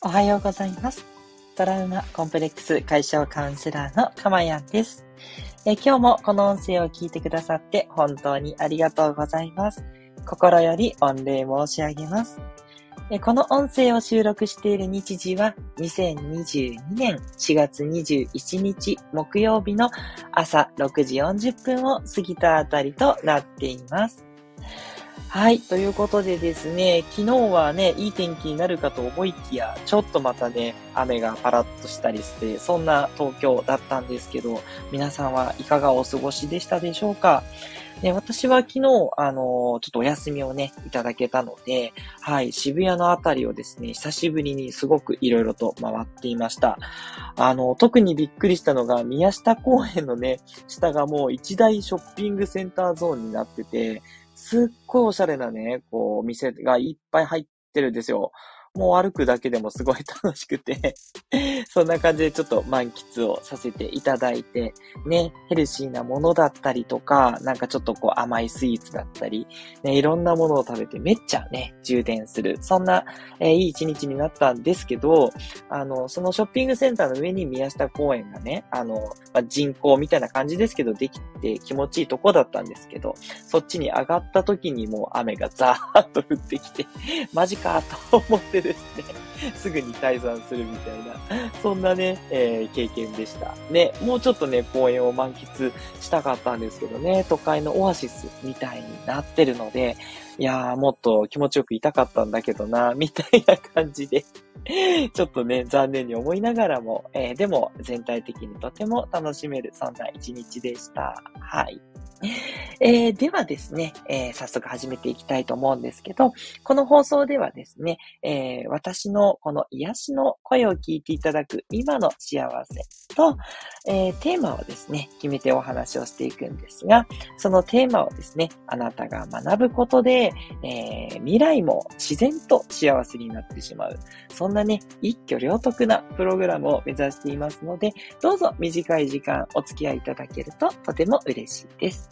おはようございます。トラウマコンプレックス解消カウンセラーのかまやんですえ。今日もこの音声を聞いてくださって本当にありがとうございます。心より御礼申し上げます。えこの音声を収録している日時は2022年4月21日木曜日の朝6時40分を過ぎたあたりとなっています。はい。ということでですね、昨日はね、いい天気になるかと思いきや、ちょっとまたね、雨がパラッとしたりして、そんな東京だったんですけど、皆さんはいかがお過ごしでしたでしょうか？ね、私は昨日、あのちょっとお休みをね、いただけたので、はい、渋谷のあたりをですね、久しぶりにすごくいろいろと回っていました。あの、特にびっくりしたのが、宮下公園のね、下がもう一大ショッピングセンターゾーンになってて、すっごいおしゃれなね、こう、店がいっぱい入ってるんですよ。もう歩くだけでもすごい楽しくて、そんな感じでちょっと満喫をさせていただいて、ね、ヘルシーなものだったりとか、なんかちょっとこう甘いスイーツだったり、ね、いろんなものを食べてめっちゃね、充電する。そんな、えーいい一日になったんですけど、あの、そのショッピングセンターの上に宮下公園がね、あの、まあ、人工みたいな感じですけど、できて気持ちいいとこだったんですけど、そっちに上がった時にもう雨がザーッと降ってきて、マジかと思ってですね、すぐに退散するみたいな、そんなね、えー経験でした。ね、もうちょっとね、公園を満喫したかったんですけどね、都会のオアシスみたいになってるので、いやー、もっと気持ちよくいたかったんだけどな、みたいな感じで、ちょっとね、残念に思いながらも、えーでも全体的にとても楽しめる、そんな一日でした。はい。えーではですね、えー早速始めていきたいと思うんですけど、この放送ではですね、えー私のこの癒しの声を聞いていただく今の幸せと、えテーマをですね、決めてお話をしていくんですが、そのテーマをですね、あなたが学ぶことで、え未来も自然と幸せになってしまう。そんなね、一挙両得なプログラムを目指していますので、どうぞ短い時間お付き合いいただけるととても嬉しいです。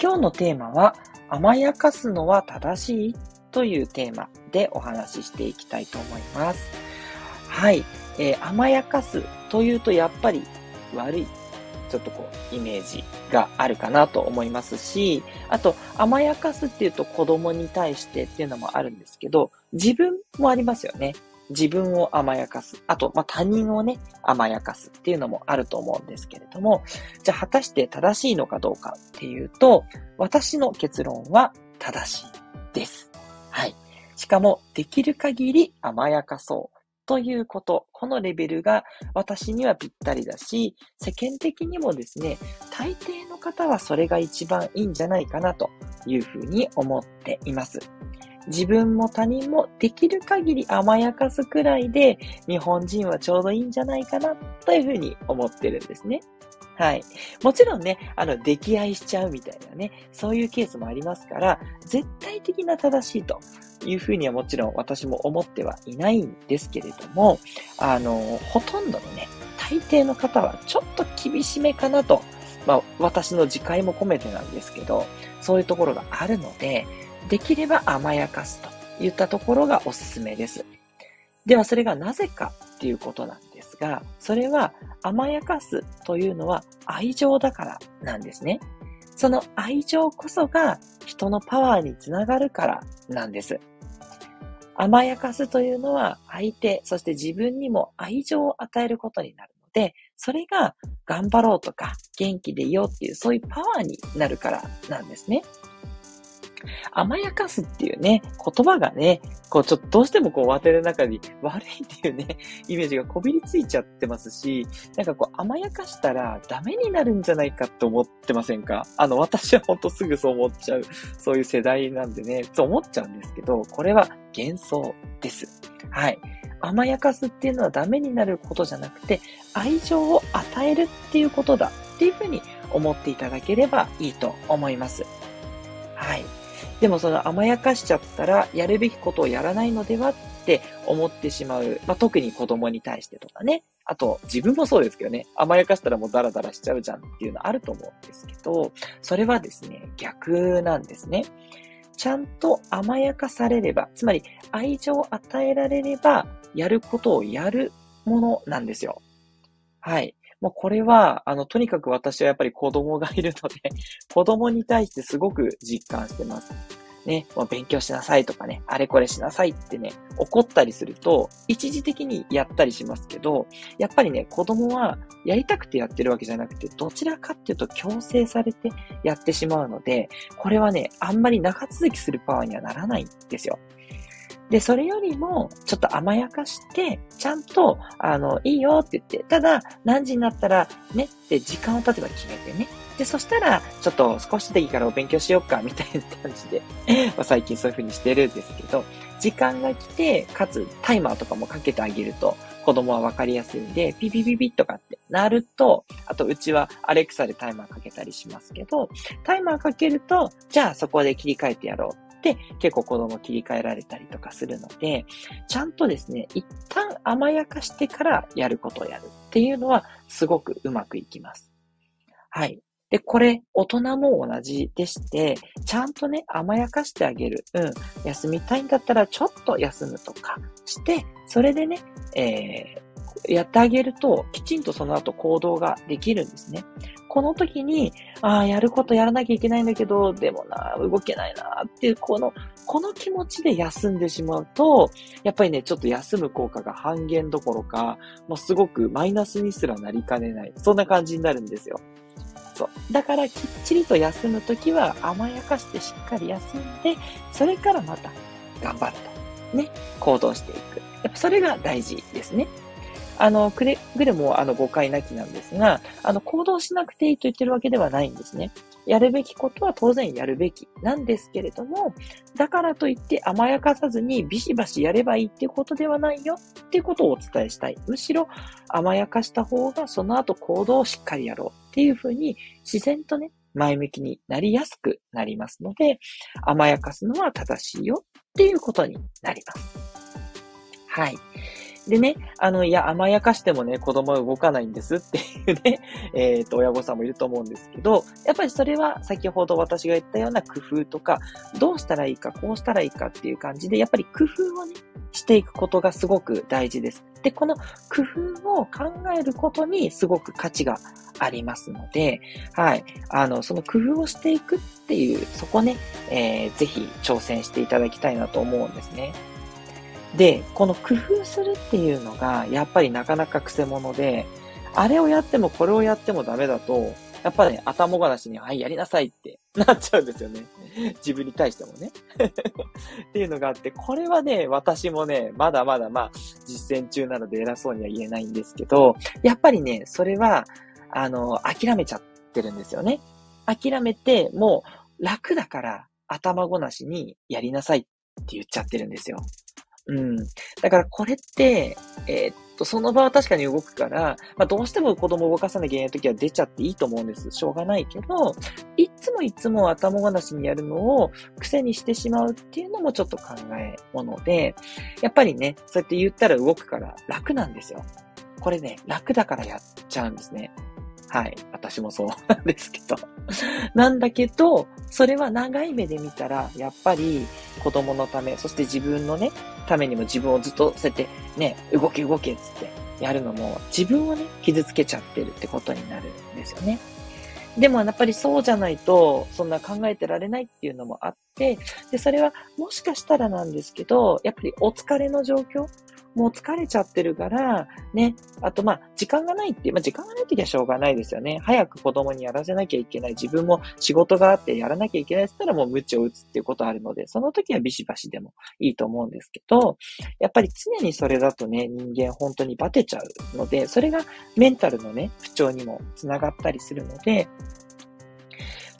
今日のテーマは、甘やかすのは正しい？というテーマでお話ししていきたいと思います。はい。えー甘やかすというとやっぱり悪い、ちょっとこう、イメージがあるかなと思いますし、あと、甘やかすっていうと子供に対してっていうのもあるんですけど、自分もありますよね。自分を甘やかす。あと、まあ、他人をね、甘やかすっていうのもあると思うんですけれども、じゃあ果たして正しいのかどうかっていうと、私の結論は正しいです。はい。しかも、できる限り甘やかそうということ、このレベルが私にはぴったりだし、世間的にもですね、大抵の方はそれが一番いいんじゃないかなというふうに思っています。自分も他人もできる限り甘やかすくらいで、日本人はちょうどいいんじゃないかなというふうに思ってるんですね。はい。もちろんね、あの、溺愛しちゃうみたいなね、そういうケースもありますから、絶対的な正しいというふうにはもちろん私も思ってはいないんですけれども、あの、ほとんどのね、大抵の方はちょっと厳しめかなと、まあ、私の自戒も込めてなんですけど、そういうところがあるので、できれば甘やかすといったところがおすすめです。では、それがなぜかっていうことなんですが、それは甘やかすというのは愛情だからなんですね。その愛情こそが人のパワーにつながるからなんです。甘やかすというのは相手、そして自分にも愛情を与えることになるので、それが頑張ろうとか元気でいようっていうそういうパワーになるからなんですね。甘やかすっていうね、言葉がね、こうちょっとどうしてもこう私の中に 悪いっていうね、イメージがこびりついちゃってますし、なんかこう甘やかしたらダメになるんじゃないかって思ってませんか？あの、私はほんとすぐそう思っちゃう、そういう世代なんでね、そう思っちゃうんですけど、これは幻想です。はい。甘やかすっていうのはダメになることじゃなくて、愛情を与えるっていうことだっていうふうに思っていただければいいと思います。はい。でもその甘やかしちゃったら、やるべきことをやらないのではって思ってしまう。まあ、特に子供に対してとかね。あと、自分もそうですけどね。甘やかしたらもうダラダラしちゃうじゃんっていうのあると思うんですけど、それはですね、逆なんですね。ちゃんと甘やかされれば、つまり愛情を与えられれば、やることをやるものなんですよ。はい。もうこれは、あの、とにかく私はやっぱり子供がいるので、子供に対してすごく実感してます。ね、もう勉強しなさいとかね、あれこれしなさいってね、怒ったりすると、一時的にやったりしますけど、やっぱりね、子供はやりたくてやってるわけじゃなくて、どちらかっていうと強制されてやってしまうので、これはね、あんまり長続きするパワーにはならないんですよ。で、それよりも、ちょっと甘やかして、ちゃんと、あの、いいよって言って、ただ、何時になったら、ねって時間を例えば決めてね、で、そしたら、ちょっと少しでいいからお勉強しようか、みたいな感じで ま、最近そういう風にしてるんですけど、時間が来て、かつタイマーとかもかけてあげると、子供はわかりやすいんで、ピピピピとかってなると、あとうちはアレクサでタイマーかけたりしますけど、タイマーかけると、じゃあそこで切り替えてやろう。って結構子供切り替えられたりとかするので、ちゃんとですね、一旦甘やかしてからやることをやるっていうのはすごくうまくいきます。はい。で、これ、大人も同じでして、ちゃんとね、甘やかしてあげる。うん。休みたいんだったら、ちょっと休むとかして、それでね、えー、やってあげると、きちんとその後行動ができるんですね。この時に、ああ、やることやらなきゃいけないんだけど、でもな、動けないなっていう、この、この気持ちで休んでしまうと、やっぱりね、ちょっと休む効果が半減どころか、もうすごくマイナスにすらなりかねない。そんな感じになるんですよ。そう。だからきっちりと休むときは甘やかしてしっかり休んで、それからまた頑張ると。ね。行動していく。やっぱそれが大事ですね。あの、くれぐれもあの誤解なきなんですが、あの、行動しなくていいと言ってるわけではないんですね。やるべきことは当然やるべきなんですけれども、だからといって甘やかさずにビシバシやればいいっていうことではないよっていうことをお伝えしたい。むしろ甘やかした方がその後行動をしっかりやろうっていうふうに自然とね、前向きになりやすくなりますので、甘やかすのは正しいよっていうことになります。はい。でね、あの、いや、甘やかしてもね、子供は動かないんですっていうね、えっ、ー、と、親御さんもいると思うんですけど、やっぱりそれは先ほど私が言ったような工夫とか、どうしたらいいか、こうしたらいいかっていう感じで、やっぱり工夫をね、していくことがすごく大事です。で、この工夫を考えることにすごく価値がありますので、はい。あの、その工夫をしていくっていう、そこね、えー、ぜひ挑戦していただきたいなと思うんですね。で、この工夫するっていうのが、やっぱりなかなか癖者で、あれをやってもこれをやってもダメだと、やっぱね、頭ごなしに、はい、やりなさいってなっちゃうんですよね。自分に対してもね。っていうのがあって、これはね、私もね、まだまだまあ、実践中なので偉そうには言えないんですけど、やっぱりね、それは、あの、諦めちゃってるんですよね。諦めて、もう楽だから頭ごなしにやりなさいって言っちゃってるんですよ。うん。だからこれって、えー、っと、その場は確かに動くから、まあ、どうしても子供を動かさなきゃいけない時は出ちゃっていいと思うんです。しょうがないけど、いつもいつも頭ごなしにやるのを癖にしてしまうっていうのもちょっと考えもので、やっぱりね、そうやって言ったら動くから楽なんですよ。これね、楽だからやっちゃうんですね。はい。私もそうなんですけど。なんだけど、それは長い目で見たら、やっぱり子供のため、そして自分のね、ためにも自分をずっとそうやってね、動け動けっつってやるのも、自分をね、傷つけちゃってるってことになるんですよね。でもやっぱりそうじゃないと、そんな考えてられないっていうのもあって、で、それはもしかしたらなんですけど、やっぱりお疲れの状況、もう疲れちゃってるから、ね、あとまあ、時間がないって、まあ時間がないって言はしょうがないですよね。早く子供にやらせなきゃいけない。自分も仕事があってやらなきゃいけないって言ったらもう無知を打つっていうことあるので、その時はビシバシでもいいと思うんですけど、やっぱり常にそれだとね、人間本当にバテちゃうので、それがメンタルのね、不調にもつながったりするので、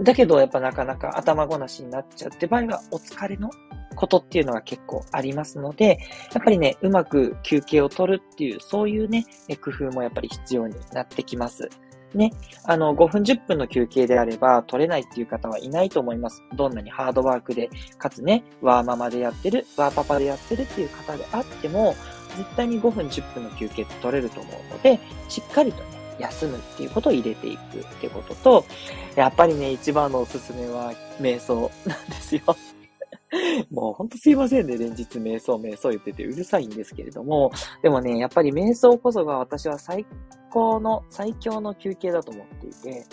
だけどやっぱなかなか頭ごなしになっちゃうって場合はお疲れのことっていうのが結構ありますので、やっぱりね、うまく休憩を取るっていう、そういうね、工夫もやっぱり必要になってきます。ね、あの、5分10分の休憩であれば取れないっていう方はいないと思います。どんなにハードワークで、かつね、ワーママでやってる、ワーパパでやってるっていう方であっても、絶対に5分10分の休憩って取れると思うので、しっかりとね、休むっていうことを入れていくってことと、やっぱりね、一番のおすすめは瞑想なんですよ。もうほんとすいませんね。連日瞑想、瞑想言っててうるさいんですけれども。でもね、やっぱり瞑想こそが私は最高の、最強の休憩だと思っていて、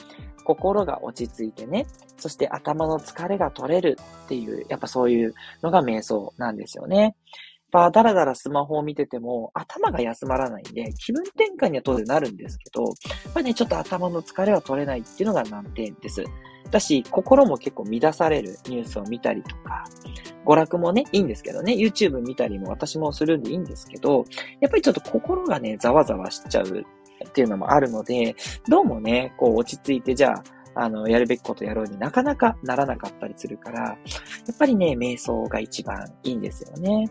心が落ち着いてね、そして頭の疲れが取れるっていう、やっぱそういうのが瞑想なんですよね。ぱだらだらスマホを見てても頭が休まらないんで、気分転換には当然なるんですけど、やっぱりね、ちょっと頭の疲れは取れないっていうのが難点です。だし、心も結構乱されるニュースを見たりとか、娯楽もね、いいんですけどね、YouTube 見たりも私もするんでいいんですけど、やっぱりちょっと心がね、ざわざわしちゃうっていうのもあるので、どうもね、こう落ち着いて、じゃあ、あの、やるべきことやろうになかなかならなかったりするから、やっぱりね、瞑想が一番いいんですよね。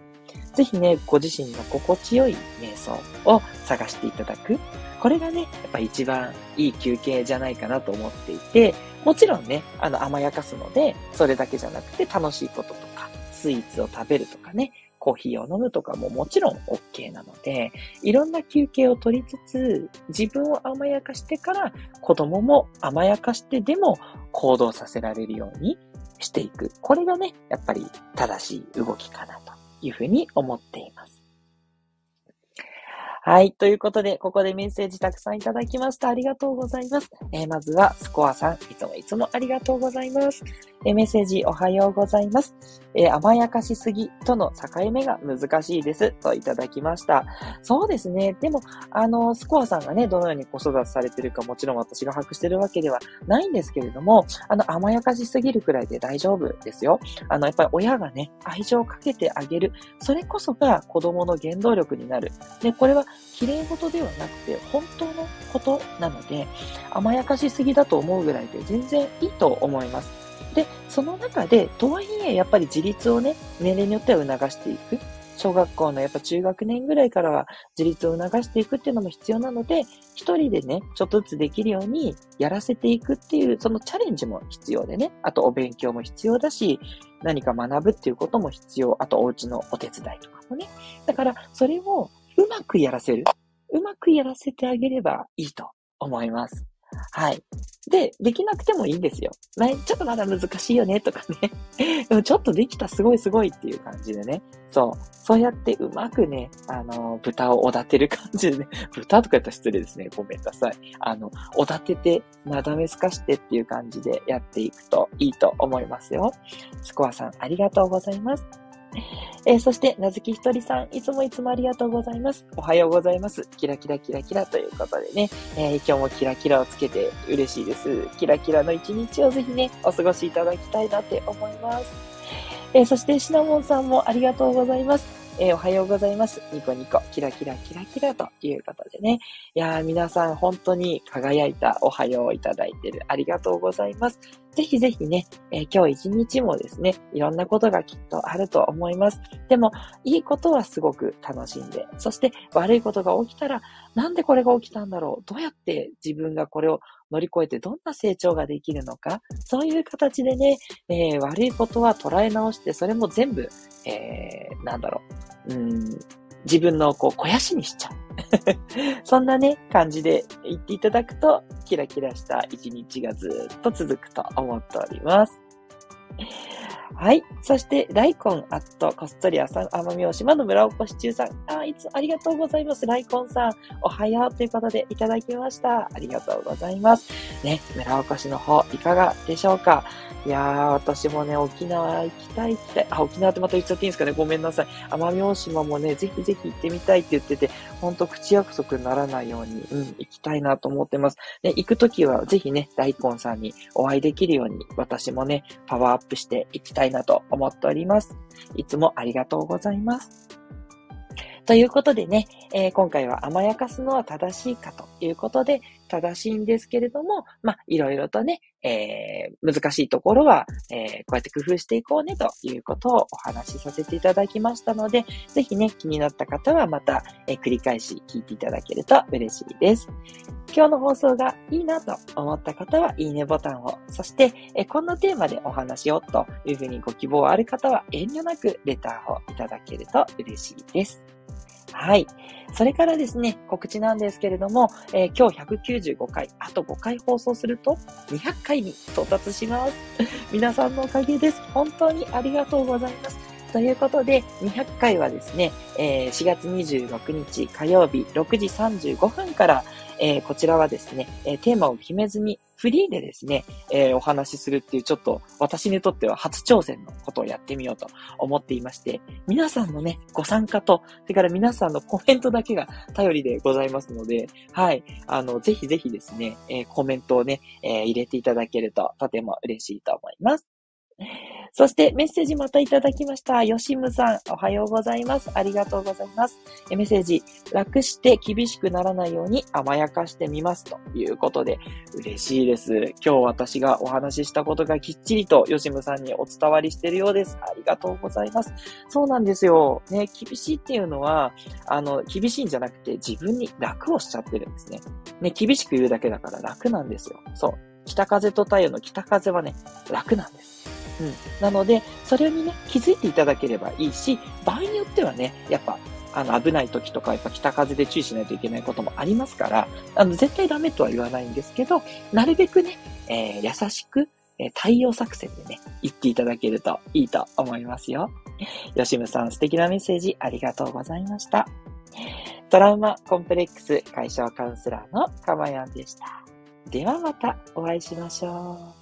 ぜひね、ご自身の心地よい瞑想を探していただく。これがね、やっぱ一番いい休憩じゃないかなと思っていて、もちろんね、あの甘やかすので、それだけじゃなくて楽しいこととか、スイーツを食べるとかね、コーヒーを飲むとかももちろん OK なので、いろんな休憩を取りつつ、自分を甘やかしてから子供も甘やかしてでも行動させられるようにしていく。これがね、やっぱり正しい動きかなというふうに思っています。はい。ということで、ここでメッセージたくさんいただきました。ありがとうございます。えー、まずは、スコアさん、いつもいつもありがとうございます。えー、メッセージおはようございます。えー、甘やかしすぎとの境目が難しいです。といただきました。そうですね。でも、あの、スコアさんがね、どのように子育てされてるかもちろん私が把握してるわけではないんですけれども、あの、甘やかしすぎるくらいで大丈夫ですよ。あの、やっぱり親がね、愛情をかけてあげる。それこそが子供の原動力になる。で、これは綺麗事ではなくて、本当のことなので、甘やかしすぎだと思うぐらいで全然いいと思います。で、その中で、とはいえ、やっぱり自立をね、年齢によっては促していく。小学校のやっぱ中学年ぐらいからは自立を促していくっていうのも必要なので、一人でね、ちょっとずつできるようにやらせていくっていう、そのチャレンジも必要でね、あとお勉強も必要だし、何か学ぶっていうことも必要、あとお家のお手伝いとかもね。だから、それをうまくやらせる。うまくやらせてあげればいいと思います。はい。で、できなくてもいいんですよ。ちょっとまだ難しいよねとかね。でもちょっとできたすごいすごいっていう感じでね。そう。そうやってうまくね、あの、豚をおだてる感じでね。豚とか言ったら失礼ですね。ごめんなさい。あの、おだてて、なだめすかしてっていう感じでやっていくといいと思いますよ。スコアさん、ありがとうございます。えー、そして、なずきひとりさん、いつもいつもありがとうございます。おはようございます。キラキラキラキラということでね、えー、今日もキラキラをつけて嬉しいです。キラキラの一日をぜひね、お過ごしいただきたいなって思います。えー、そして、シナモンさんもありがとうございます。えー、おはようございます。ニコニコ、キラキラ、キラキラということでね。いやー、皆さん本当に輝いたおはようをいただいてる。ありがとうございます。ぜひぜひね、えー、今日一日もですね、いろんなことがきっとあると思います。でも、いいことはすごく楽しんで、そして悪いことが起きたら、なんでこれが起きたんだろう？どうやって自分がこれを乗り越えてどんな成長ができるのか？そういう形でね、えー、悪いことは捉え直して、それも全部、えー、なんだろう、うん、自分のこう肥やしにしちゃう。そんなね、感じで言っていただくと、キラキラした一日がずっと続くと思っております。はい。そして、ライコンアット、こっそり、奄美大島の村おこし中さん。あ、いつありがとうございます。ライコンさん、おはようということでいただきました。ありがとうございます。ね、村おこしの方、いかがでしょうか？いやー、私もね、沖縄行きたい、行きたい。あ、沖縄ってまた言っちゃっていいんですかね？ごめんなさい。奄美大島もね、ぜひぜひ行ってみたいって言ってて、ほんと口約束にならないように、うん、行きたいなと思ってます。ね、行くときはぜひね、大根さんにお会いできるように、私もね、パワーアップしていきたいたいなと思っております。いつもありがとうございます。ということでね、えー、今回は甘やかすのは正しいかということで、正しいんですけれども、まあ、いろいろとね、えー、難しいところは、えー、こうやって工夫していこうねということをお話しさせていただきましたので、ぜひね、気になった方はまた、えー、繰り返し聞いていただけると嬉しいです。今日の放送がいいなと思った方は、いいねボタンを、そして、えこんなテーマでお話をというふうにご希望ある方は、遠慮なくレターをいただけると嬉しいです。はい。それからですね、告知なんですけれども、えー、今日195回、あと5回放送すると200回に到達します。皆さんのおかげです。本当にありがとうございます。ということで、200回はですね、えー、4月26日火曜日6時35分から、えー、こちらはですね、えー、テーマを決めずにフリーでですね、えー、お話しするっていうちょっと私にとっては初挑戦のことをやってみようと思っていまして、皆さんのね、ご参加と、それから皆さんのコメントだけが頼りでございますので、はい、あの、ぜひぜひですね、えコメントをね、え入れていただけるととても嬉しいと思います。そしてメッセージまたいただきました。よしむさん、おはようございます。ありがとうございます。メッセージ、楽して厳しくならないように甘やかしてみます。ということで、嬉しいです。今日私がお話ししたことがきっちりとよしむさんにお伝わりしているようです。ありがとうございます。そうなんですよ。ね、厳しいっていうのは、あの、厳しいんじゃなくて自分に楽をしちゃってるんですね。ね、厳しく言うだけだから楽なんですよ。そう。北風と太陽の北風はね、楽なんです。うん。なので、それにね、気づいていただければいいし、場合によってはね、やっぱ、あの、危ない時とか、やっぱ北風で注意しないといけないこともありますから、あの、絶対ダメとは言わないんですけど、なるべくね、えー、優しく、えー、対応作戦でね、言っていただけるといいと思いますよ。吉むさん、素敵なメッセージありがとうございました。トラウマコンプレックス解消カウンセラーのかまやんでした。ではまたお会いしましょう。